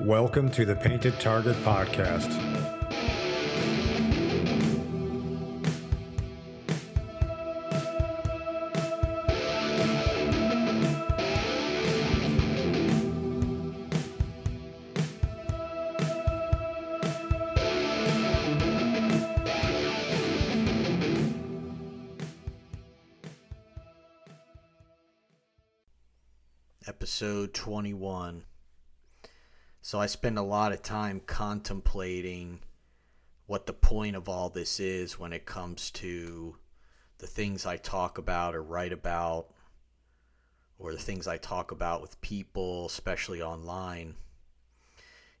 Welcome to the Painted Target Podcast. So I spend a lot of time contemplating what the point of all this is when it comes to the things I talk about or write about, or the things I talk about with people, especially online.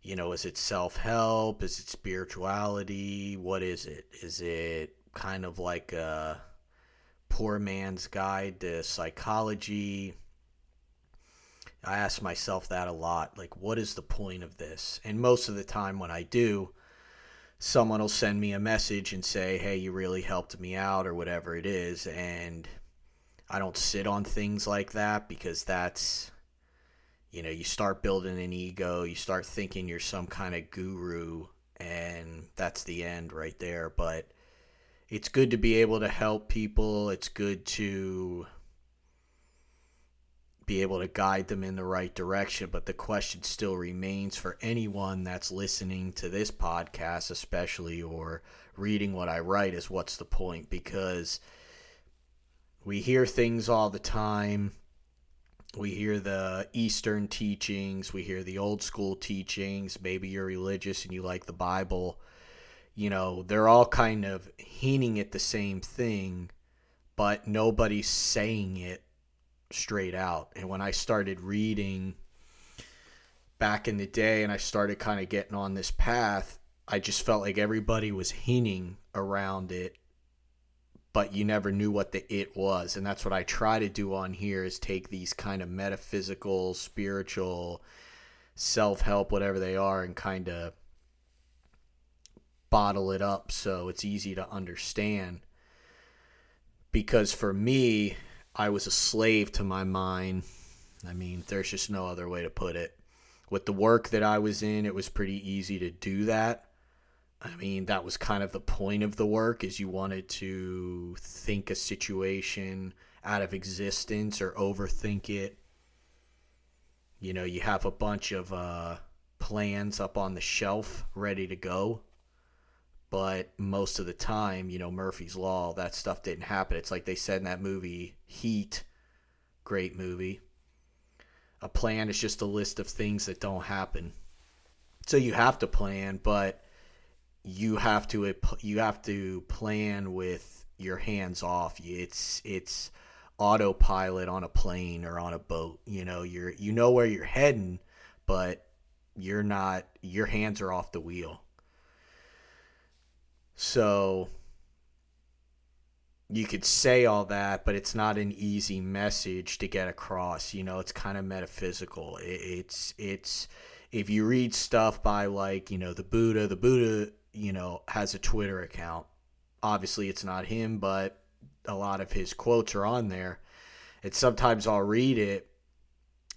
You know, is it self help? Is it spirituality? What is it? Is it kind of like a poor man's guide to psychology? I ask myself that a lot. Like, what is the point of this? And most of the time, when I do, someone will send me a message and say, Hey, you really helped me out, or whatever it is. And I don't sit on things like that because that's, you know, you start building an ego, you start thinking you're some kind of guru, and that's the end right there. But it's good to be able to help people, it's good to be able to guide them in the right direction. But the question still remains for anyone that's listening to this podcast, especially, or reading what I write, is what's the point? Because we hear things all the time. We hear the Eastern teachings, we hear the old school teachings. Maybe you're religious and you like the Bible. You know, they're all kind of hinting at the same thing, but nobody's saying it straight out. And when I started reading back in the day and I started kind of getting on this path, I just felt like everybody was hinting around it, but you never knew what the it was. And that's what I try to do on here is take these kind of metaphysical, spiritual, self-help whatever they are and kind of bottle it up so it's easy to understand. Because for me, I was a slave to my mind. I mean, there's just no other way to put it. With the work that I was in, it was pretty easy to do that. I mean, that was kind of the point of the work is you wanted to think a situation out of existence or overthink it. You know, you have a bunch of uh, plans up on the shelf ready to go but most of the time, you know, Murphy's Law, that stuff didn't happen. It's like they said in that movie, Heat, great movie. A plan is just a list of things that don't happen. So you have to plan, but you have to uh, you have to plan with your hands off. It's it's autopilot on a plane or on a boat. You know, you're you know where you're heading, but you're not your hands are off the wheel so you could say all that, but it's not an easy message to get across. You know, it's kind of metaphysical. It's it's if you read stuff by like you know the Buddha, the Buddha you know has a Twitter account. Obviously, it's not him, but a lot of his quotes are on there. And sometimes I'll read it,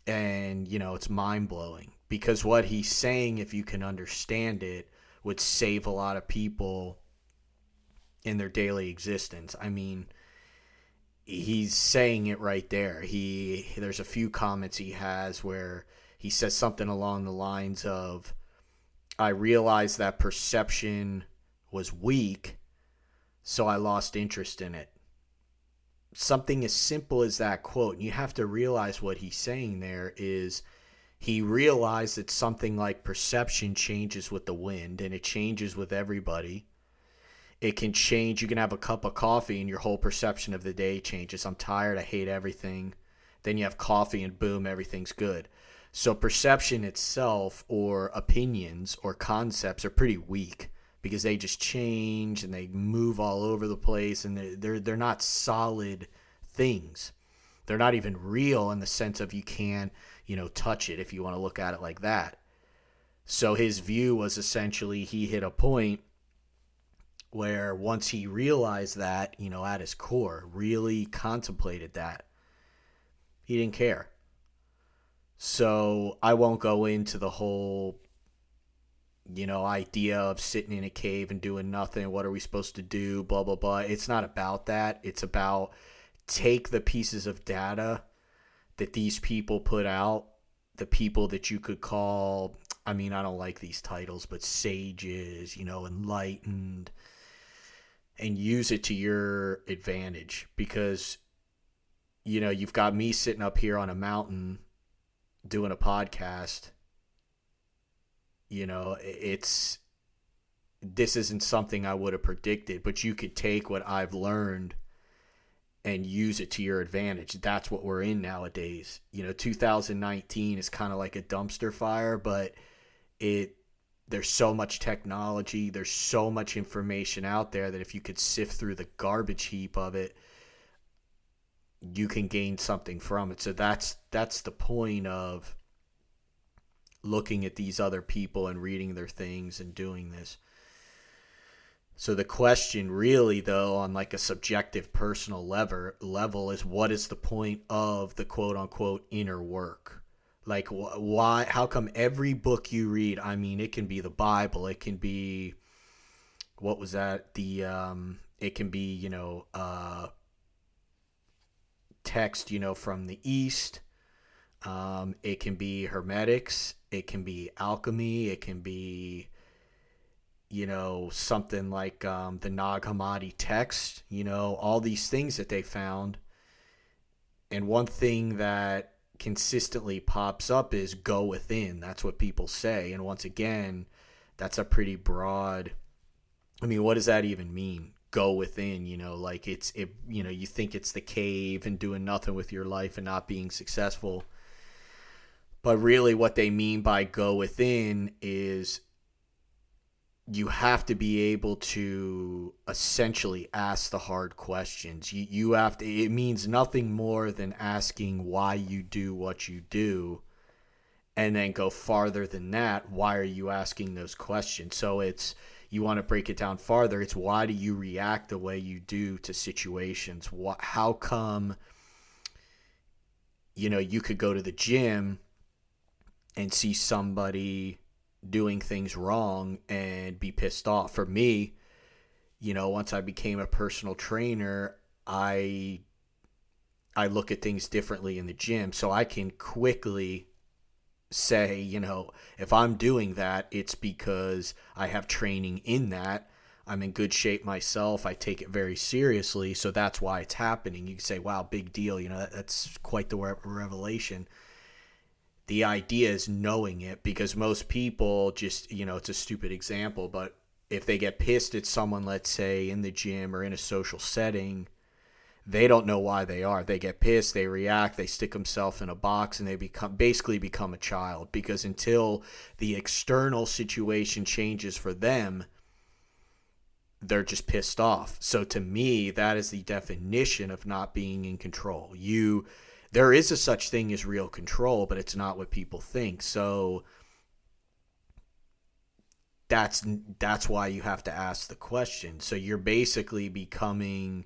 and you know it's mind blowing because what he's saying, if you can understand it, would save a lot of people in their daily existence. I mean, he's saying it right there. He there's a few comments he has where he says something along the lines of I realized that perception was weak, so I lost interest in it. Something as simple as that quote, and you have to realize what he's saying there is he realized that something like perception changes with the wind and it changes with everybody it can change. You can have a cup of coffee and your whole perception of the day changes. I'm tired. I hate everything. Then you have coffee and boom, everything's good. So perception itself or opinions or concepts are pretty weak because they just change and they move all over the place and they're, they're, they're not solid things. They're not even real in the sense of you can, you know, touch it if you want to look at it like that. So his view was essentially he hit a point where once he realized that, you know, at his core, really contemplated that, he didn't care. So I won't go into the whole you know, idea of sitting in a cave and doing nothing. What are we supposed to do? Blah, blah, blah. It's not about that. It's about take the pieces of data that these people put out, the people that you could call, I mean, I don't like these titles, but sages, you know, enlightened, and use it to your advantage because, you know, you've got me sitting up here on a mountain doing a podcast you know, it's this isn't something I would have predicted, but you could take what I've learned and use it to your advantage. That's what we're in nowadays. You know, 2019 is kind of like a dumpster fire, but it there's so much technology, there's so much information out there that if you could sift through the garbage heap of it, you can gain something from it. So that's that's the point of looking at these other people and reading their things and doing this. So the question really though on like a subjective personal level level is what is the point of the quote unquote inner work? Like wh- why how come every book you read, I mean it can be the Bible, it can be what was that? The um it can be, you know, uh text, you know, from the east. Um, it can be hermetics it can be alchemy. It can be, you know, something like um, the Nag Hammadi text. You know, all these things that they found. And one thing that consistently pops up is go within. That's what people say. And once again, that's a pretty broad. I mean, what does that even mean? Go within, you know, like it's it. You know, you think it's the cave and doing nothing with your life and not being successful but really, what they mean by go within is you have to be able to essentially ask the hard questions. You, you have to, it means nothing more than asking why you do what you do and then go farther than that. Why are you asking those questions? So it's, you want to break it down farther. It's why do you react the way you do to situations? What, how come, you know, you could go to the gym and see somebody doing things wrong and be pissed off. For me, you know, once I became a personal trainer, I I look at things differently in the gym so I can quickly say, you know, if I'm doing that, it's because I have training in that. I'm in good shape myself. I take it very seriously, so that's why it's happening. You can say, "Wow, big deal." You know, that's quite the revelation the idea is knowing it because most people just you know it's a stupid example but if they get pissed at someone let's say in the gym or in a social setting they don't know why they are. They get pissed they react they stick themselves in a box and they become basically become a child because until the external situation changes for them they're just pissed off. So to me that is the definition of not being in control. You there is a such thing as real control, but it's not what people think. So that's that's why you have to ask the question. So you're basically becoming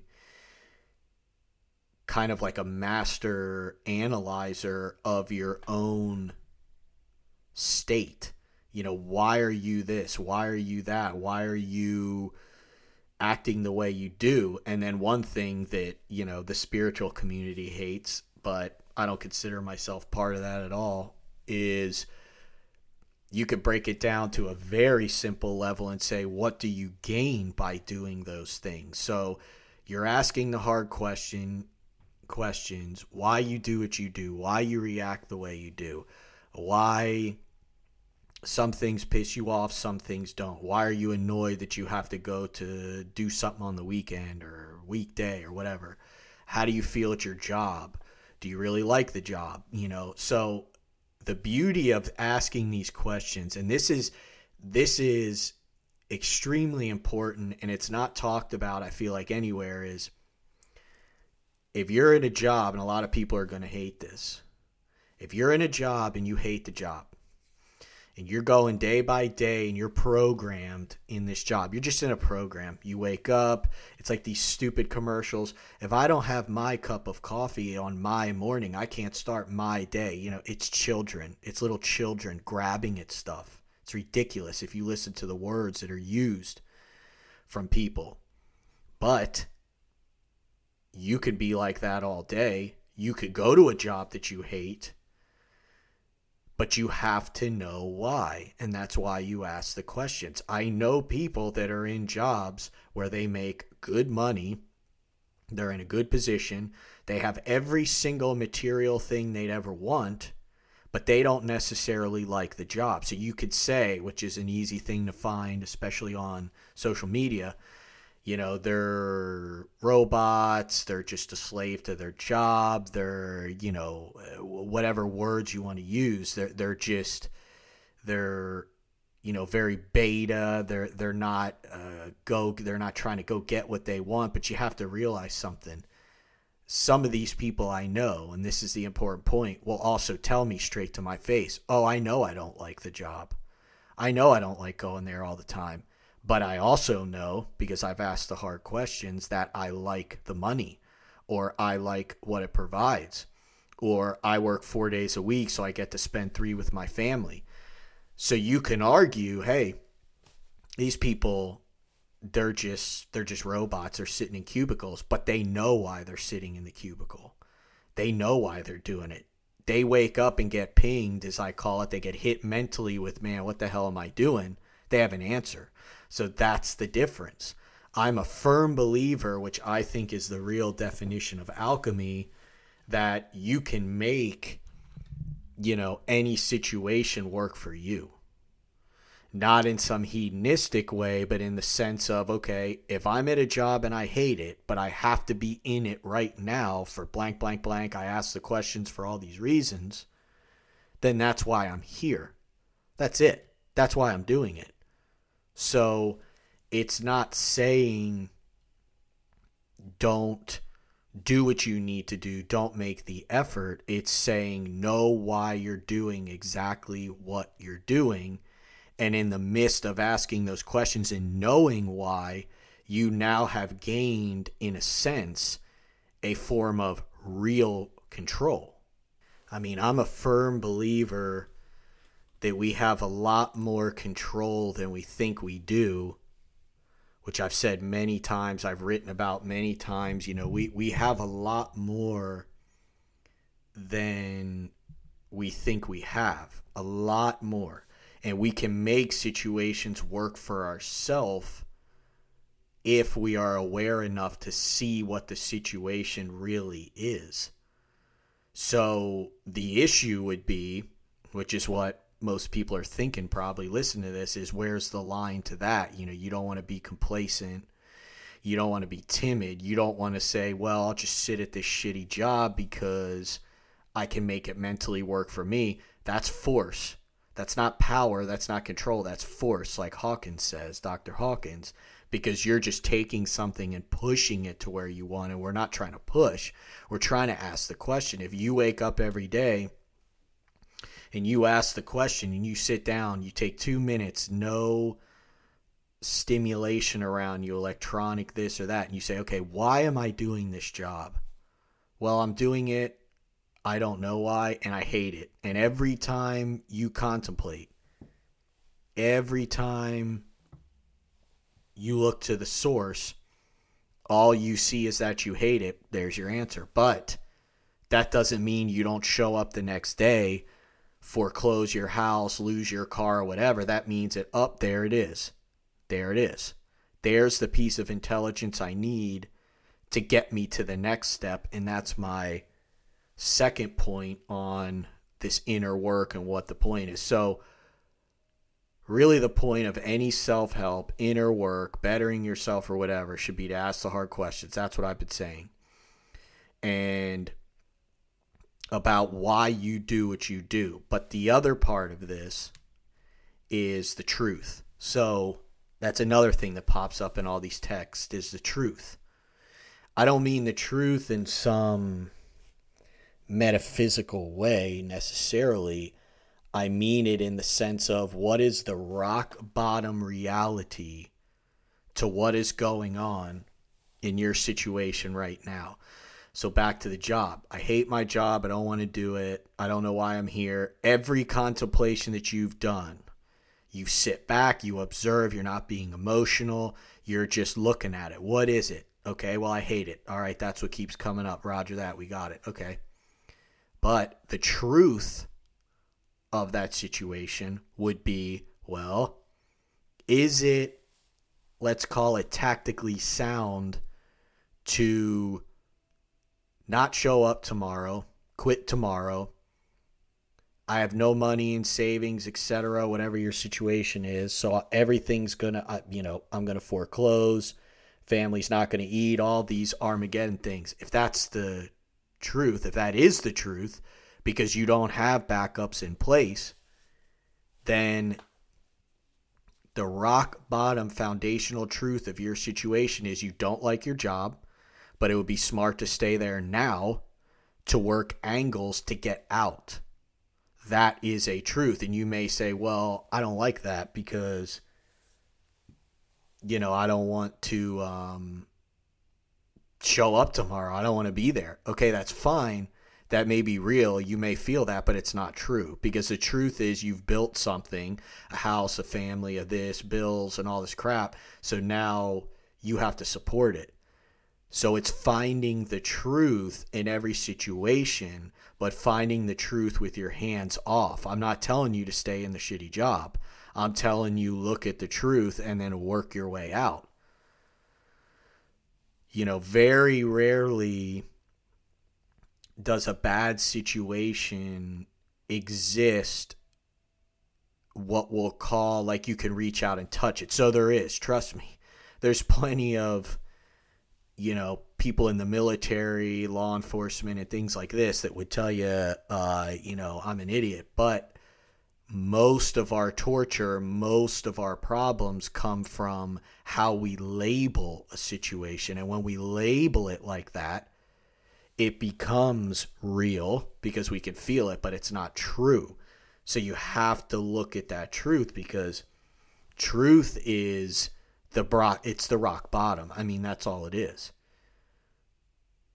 kind of like a master analyzer of your own state. You know, why are you this? Why are you that? Why are you acting the way you do? And then one thing that, you know, the spiritual community hates but I don't consider myself part of that at all, is you could break it down to a very simple level and say, what do you gain by doing those things? So you're asking the hard question questions, why you do what you do, why you react the way you do, why some things piss you off, some things don't. Why are you annoyed that you have to go to do something on the weekend or weekday or whatever? How do you feel at your job? Do you really like the job you know? So the beauty of asking these questions and this is this is extremely important and it's not talked about i feel like anywhere is if you're in a job and a lot of people are going to hate this if you're in a job and you hate the job and you're going day by day and you're programmed in this job. You're just in a program. You wake up, it's like these stupid commercials. If I don't have my cup of coffee on my morning, I can't start my day. You know, it's children, it's little children grabbing at stuff. It's ridiculous if you listen to the words that are used from people. But you could be like that all day. You could go to a job that you hate, but you have to know why. And that's why you ask the questions. I know people that are in jobs where they make good money, they're in a good position, they have every single material thing they'd ever want, but they don't necessarily like the job. So you could say, which is an easy thing to find, especially on social media, you know, they're robots, they're just a slave to their job, they're, you know, whatever words you want to use, they're they're just they're you know very beta they're they're not uh, go they're not trying to go get what they want but you have to realize something some of these people I know, and this is the important point, will also tell me straight to my face, oh, I know I don't like the job. I know I don't like going there all the time. But I also know, because I've asked the hard questions, that I like the money or I like what it provides. Or I work four days a week, so I get to spend three with my family. So you can argue, hey, these people they're just they're just robots they're sitting in cubicles but they know why they're sitting in the cubicle they know why they're doing it they wake up and get pinged as i call it they get hit mentally with man what the hell am i doing they have an answer so that's the difference i'm a firm believer which i think is the real definition of alchemy that you can make you know any situation work for you not in some hedonistic way, but in the sense of, okay, if I'm at a job and I hate it, but I have to be in it right now for blank, blank, blank, I ask the questions for all these reasons, then that's why I'm here. That's it. That's why I'm doing it. So it's not saying don't do what you need to do, don't make the effort. It's saying know why you're doing exactly what you're doing and in the midst of asking those questions and knowing why, you now have gained, in a sense, a form of real control. I mean, I'm a firm believer that we have a lot more control than we think we do, which I've said many times, I've written about many times. You know, we, we have a lot more than we think we have, a lot more and we can make situations work for ourselves if we are aware enough to see what the situation really is. So the issue would be, which is what most people are thinking probably listen to this is where's the line to that? You know, you don't want to be complacent. You don't want to be timid. You don't want to say, well, I'll just sit at this shitty job because I can make it mentally work for me. That's force. That's not power. That's not control. That's force, like Hawkins says, Dr. Hawkins, because you're just taking something and pushing it to where you want. And we're not trying to push. We're trying to ask the question. If you wake up every day and you ask the question and you sit down, you take two minutes, no stimulation around you, electronic this or that, and you say, okay, why am I doing this job? Well, I'm doing it I don't know why, and I hate it. And every time you contemplate, every time you look to the source, all you see is that you hate it. There's your answer. But that doesn't mean you don't show up the next day, foreclose your house, lose your car, whatever. That means that up oh, there it is. There it is. There's the piece of intelligence I need to get me to the next step. And that's my second point on this inner work and what the point is. So, really, the point of any self help, inner work, bettering yourself, or whatever should be to ask the hard questions. That's what I've been saying. And about why you do what you do. But the other part of this is the truth. So, that's another thing that pops up in all these texts is the truth. I don't mean the truth in some metaphysical way necessarily. I mean it in the sense of what is the rock bottom reality to what is going on in your situation right now. So back to the job. I hate my job. I don't want to do it. I don't know why I'm here. Every contemplation that you've done, You sit back, you observe, you're not being emotional, you're just looking at it. What is it? Okay, well, I hate it. All right, that's what keeps coming up. Roger that. We got it. Okay. But the truth of that situation would be well, is it, let's call it tactically sound to not show up tomorrow, quit tomorrow, I have no money in savings, etc., whatever your situation is. So uh, everything's going to, uh, you know, I'm going to foreclose. Family's not going to eat, all these Armageddon things. If that's the truth, if that is the truth, because you don't have backups in place, then the rock bottom foundational truth of your situation is you don't like your job, but it would be smart to stay there now to work angles to get out that is a truth. And you may say, well, I don't like that because, you know, I don't want to um, show up tomorrow. I don't want to be there. Okay, that's fine. That may be real. You may feel that, but it's not true because the truth is you've built something a house, a family, a this, bills, and all this crap. So now you have to support it. So it's finding the truth in every situation but finding the truth with your hands off. I'm not telling you to stay in the shitty job. I'm telling you look at the truth and then work your way out. You know, very rarely does a bad situation exist what we'll call like you can reach out and touch it. So there is, trust me. There's plenty of you know, people in the military, law enforcement, and things like this that would tell you, uh, you know, I'm an idiot. But most of our torture, most of our problems come from how we label a situation. And when we label it like that, it becomes real because we can feel it, but it's not true. So you have to look at that truth because truth is the bro- it's the rock bottom. I mean, that's all it is.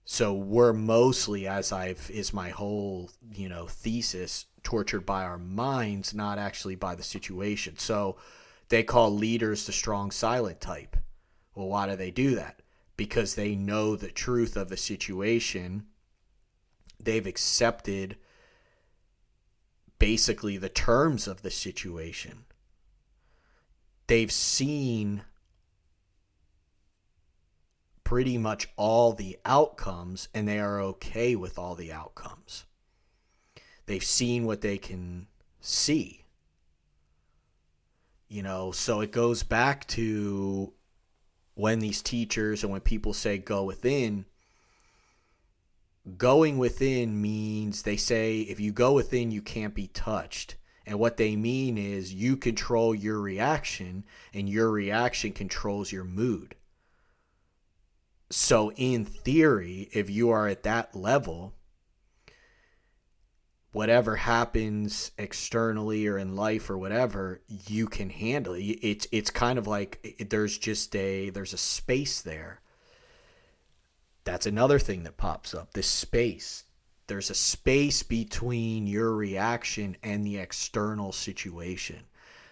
So we're mostly, as I've is my whole you know thesis, tortured by our minds, not actually by the situation. So they call leaders the strong silent type. Well, why do they do that? Because they know the truth of the situation. They've accepted basically the terms of the situation. They've seen pretty much all the outcomes and they are okay with all the outcomes. They've seen what they can see. You know, so it goes back to when these teachers and when people say go within, going within means they say if you go within, you can't be touched. And what they mean is you control your reaction, and your reaction controls your mood. So, in theory, if you are at that level, whatever happens externally or in life or whatever, you can handle it. It's it's kind of like there's just a there's a space there. That's another thing that pops up. This space. There's a space between your reaction and the external situation.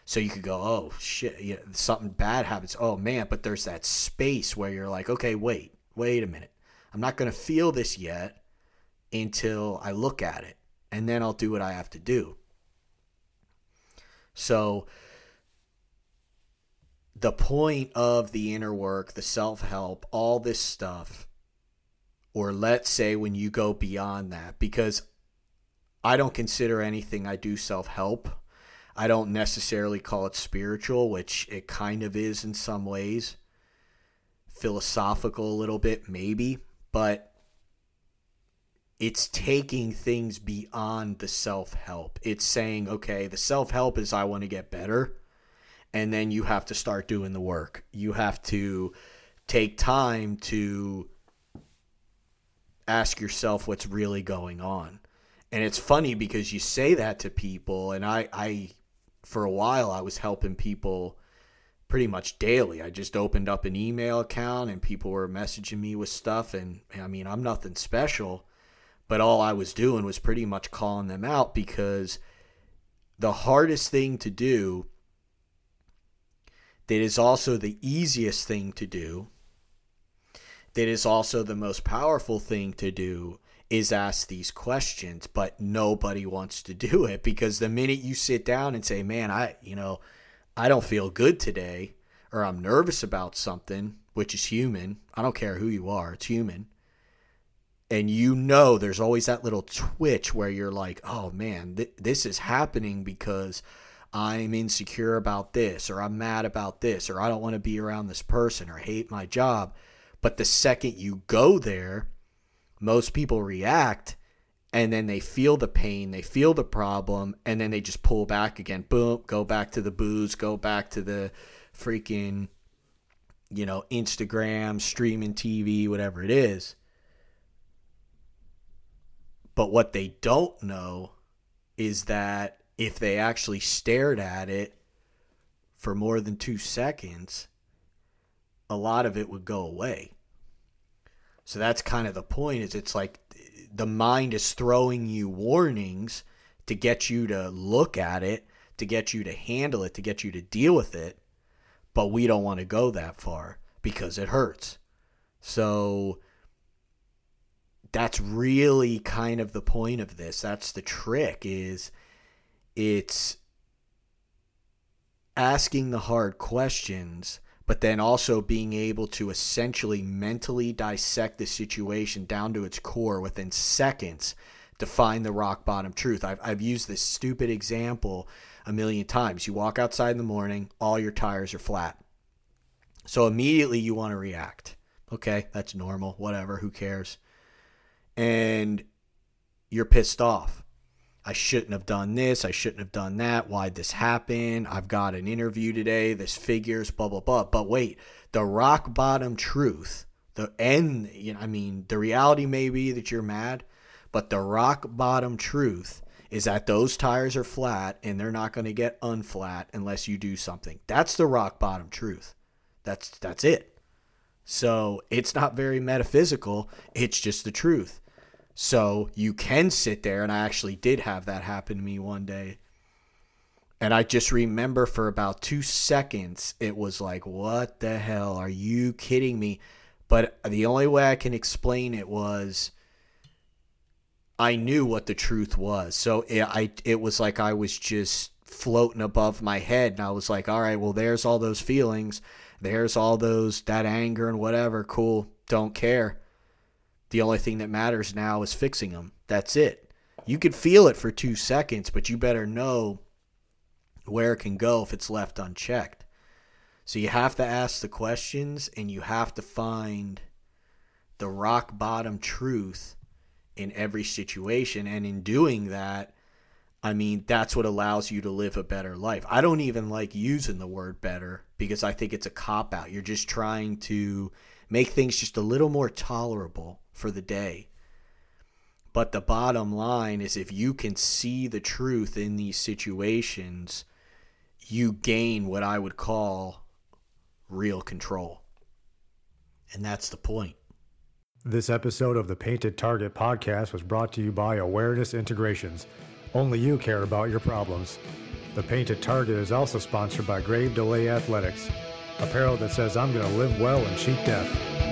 So you could go, oh shit, yeah, something bad happens. Oh man, but there's that space where you're like, okay, wait, wait a minute. I'm not going to feel this yet until I look at it, and then I'll do what I have to do. So the point of the inner work, the self help, all this stuff, or let's say when you go beyond that, because I don't consider anything I do self help. I don't necessarily call it spiritual, which it kind of is in some ways. Philosophical a little bit, maybe, but it's taking things beyond the self help. It's saying, okay, the self help is I want to get better. And then you have to start doing the work. You have to take time to ask yourself what's really going on. And it's funny because you say that to people, and I, I for a while I was helping people pretty much daily. I just opened up an email account and people were messaging me with stuff and I mean, I'm nothing special, but all I was doing was pretty much calling them out because the hardest thing to do that is also the easiest thing to do, that is also the most powerful thing to do is ask these questions, but nobody wants to do it because the minute you sit down and say, "Man, I, you know, I don't feel good today," or "I'm nervous about something," which is human. I don't care who you are, it's human. And you know there's always that little twitch where you're like, "Oh man, th- this is happening because I'm insecure about this or I'm mad about this or I don't want to be around this person or hate my job." But the second you go there, most people react and then they feel the pain, they feel the problem, and then they just pull back again. Boom, go back to the booze, go back to the freaking, you know, Instagram, streaming TV, whatever it is. But what they don't know is that if they actually stared at it for more than two seconds, a lot of it would go away. So that's kind of the point is it's like the mind is throwing you warnings to get you to look at it, to get you to handle it, to get you to deal with it. But we don't want to go that far because it hurts. So that's really kind of the point of this. That's the trick is it's asking the hard questions but then also being able to essentially mentally dissect the situation down to its core within seconds to find the rock bottom truth. I've, I've used this stupid example a million times. You walk outside in the morning, all your tires are flat. So immediately you want to react. Okay, that's normal, whatever, who cares? And you're pissed off. I shouldn't have done this. I shouldn't have done that. Why'd this happen? I've got an interview today. This figures, blah, blah, blah. But wait, the rock bottom truth, the end, you know, I mean, the reality may be that you're mad, but the rock bottom truth is that those tires are flat and they're not going to get unflat unless you do something. That's the rock bottom truth. That's that's it. So, it's not very metaphysical, it's just the truth. So you can sit there, and I actually did have that happen to me one day. And I just remember for about two seconds, it was like, what the hell? Are you kidding me? But the only way I can explain it was I knew what the truth was. So it, I, it was like I was just floating above my head. And I was like, all right, well, there's all those feelings. There's all those, that anger and whatever. Cool. Don't care. The only thing that matters now is fixing them. That's it. You could feel it for two seconds, but you better know where it can go if it's left unchecked. So you have to ask the questions and you have to find the rock bottom truth in every situation. And in doing that, I mean, that's what allows you to live a better life. I don't even like using the word better because I think it's a cop out. You're just trying to make things just a little more tolerable for the day. But the bottom line is if you can see the truth in these situations, you gain what I would call real control. And that's the point. This episode of the Painted Target podcast was brought to you by Awareness Integrations. Only you care about your problems. The Painted Target is also sponsored by Grave Delay Athletics, apparel that says I'm going to live well and cheat death.